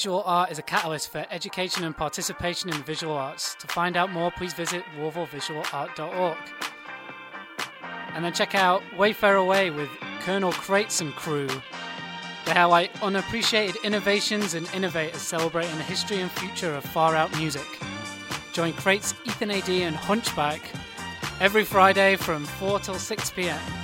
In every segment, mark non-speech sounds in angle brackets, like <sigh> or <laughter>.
Visual Art is a catalyst for education and participation in visual arts. To find out more, please visit wolfvillevisualart.org. And then check out Wayfarer Away with Colonel Crates and crew. They highlight unappreciated innovations and innovators celebrating the history and future of far out music. Join Crates, Ethan AD, and Hunchback every Friday from 4 till 6 pm.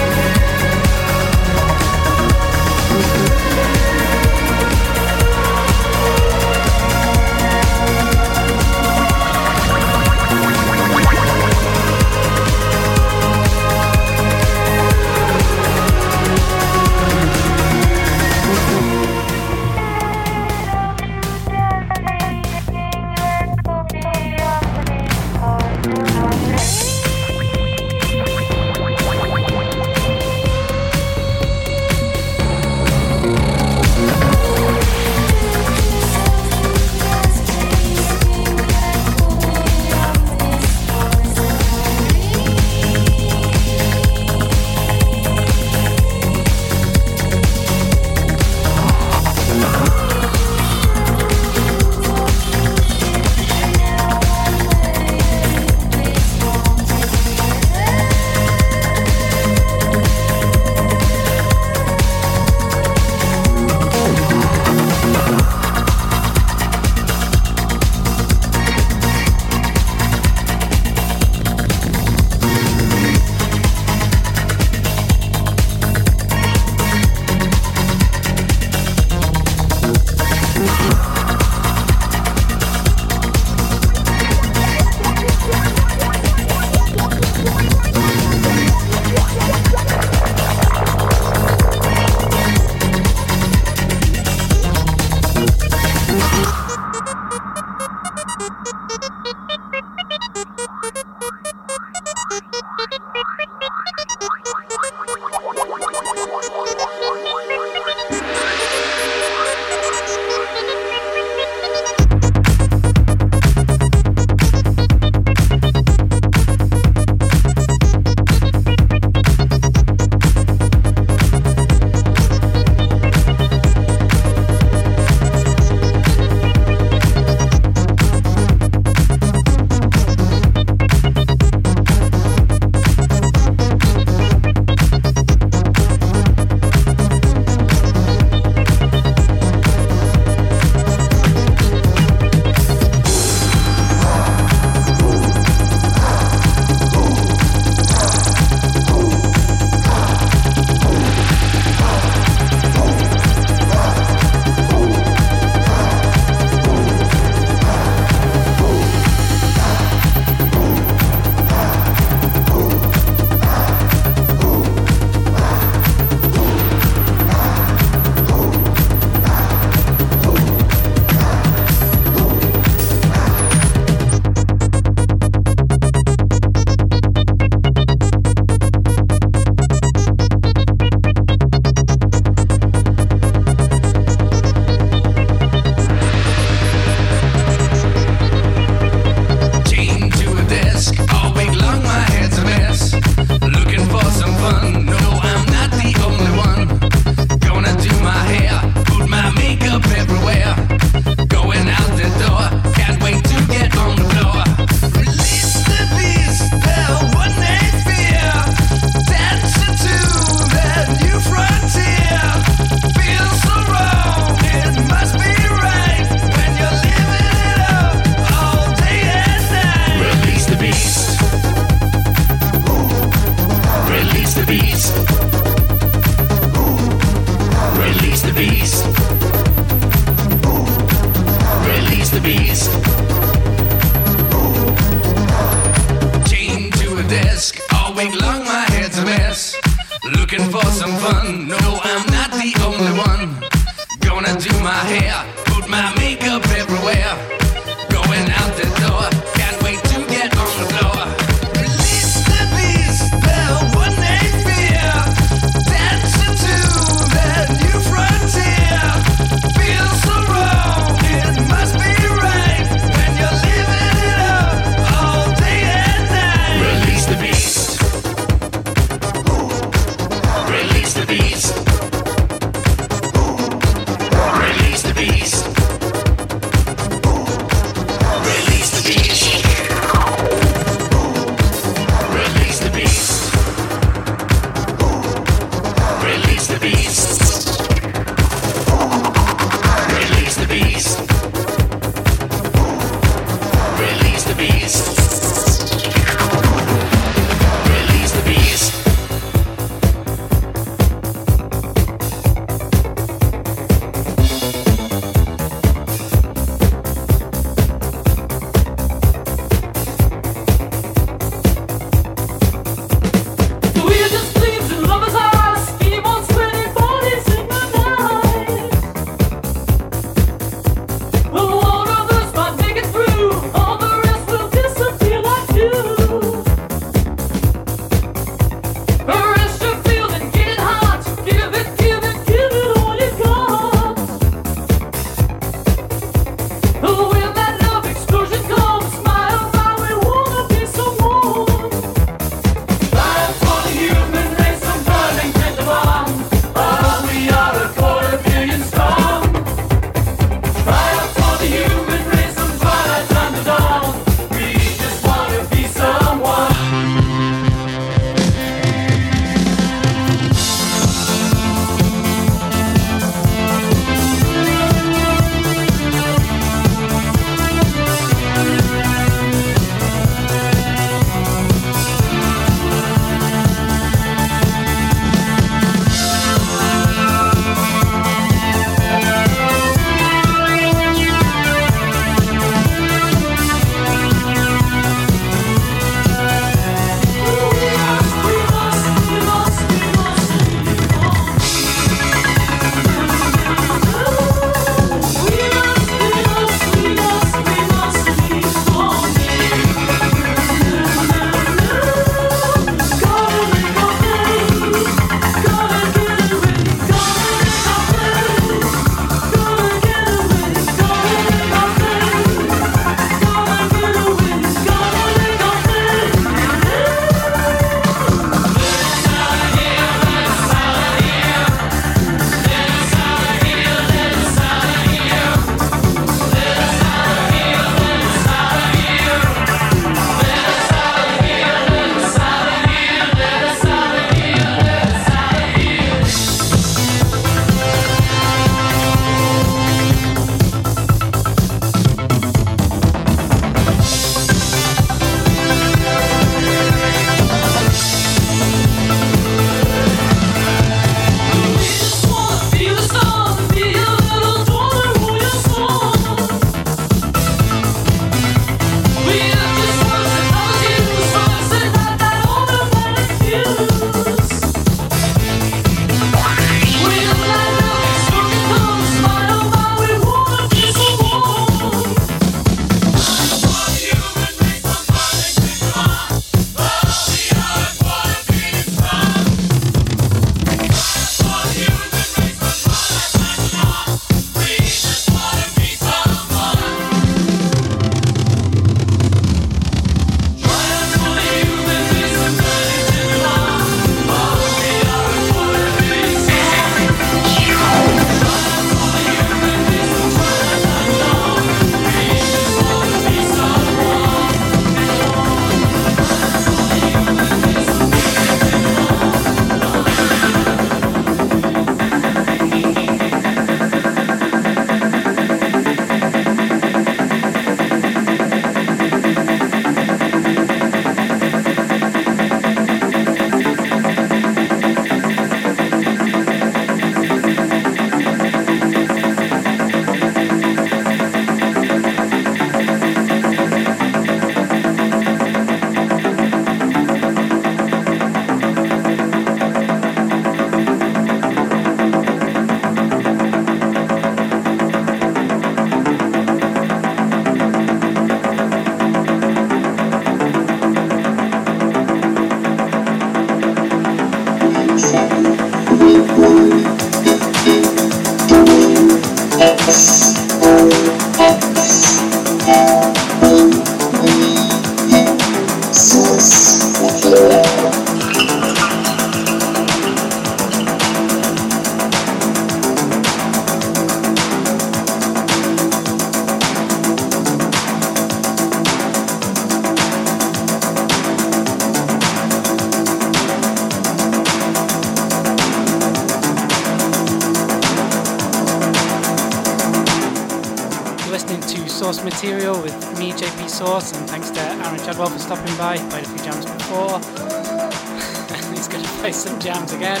Source, and thanks to Aaron Chadwell for stopping by. He played a few jams before. and <laughs> He's going to play some jams again.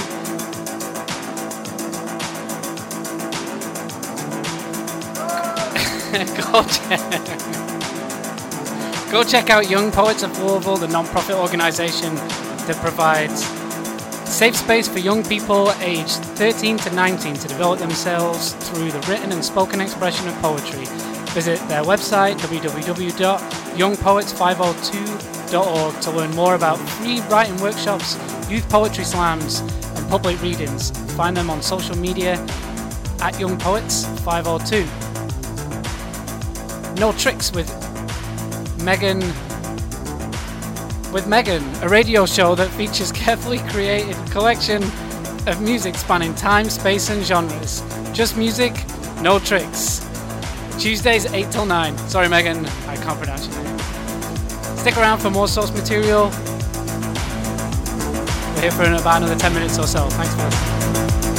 <laughs> Go check. Go check out Young Poets of Louisville, the non-profit organization that provides safe space for young people aged 13 to 19 to develop themselves through the written and spoken expression of poetry. Visit their website www.youngpoets502.org to learn more about free writing workshops, youth poetry slams, and public readings. Find them on social media at Young Poets 502. No Tricks with Megan with Megan, a radio show that features <laughs> carefully created collection of music spanning time, space, and genres. Just music, no tricks. Tuesdays 8 till 9. Sorry, Megan, I can't pronounce your name. Stick around for more source material. We're here for about another 10 minutes or so. Thanks for listening.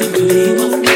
believe.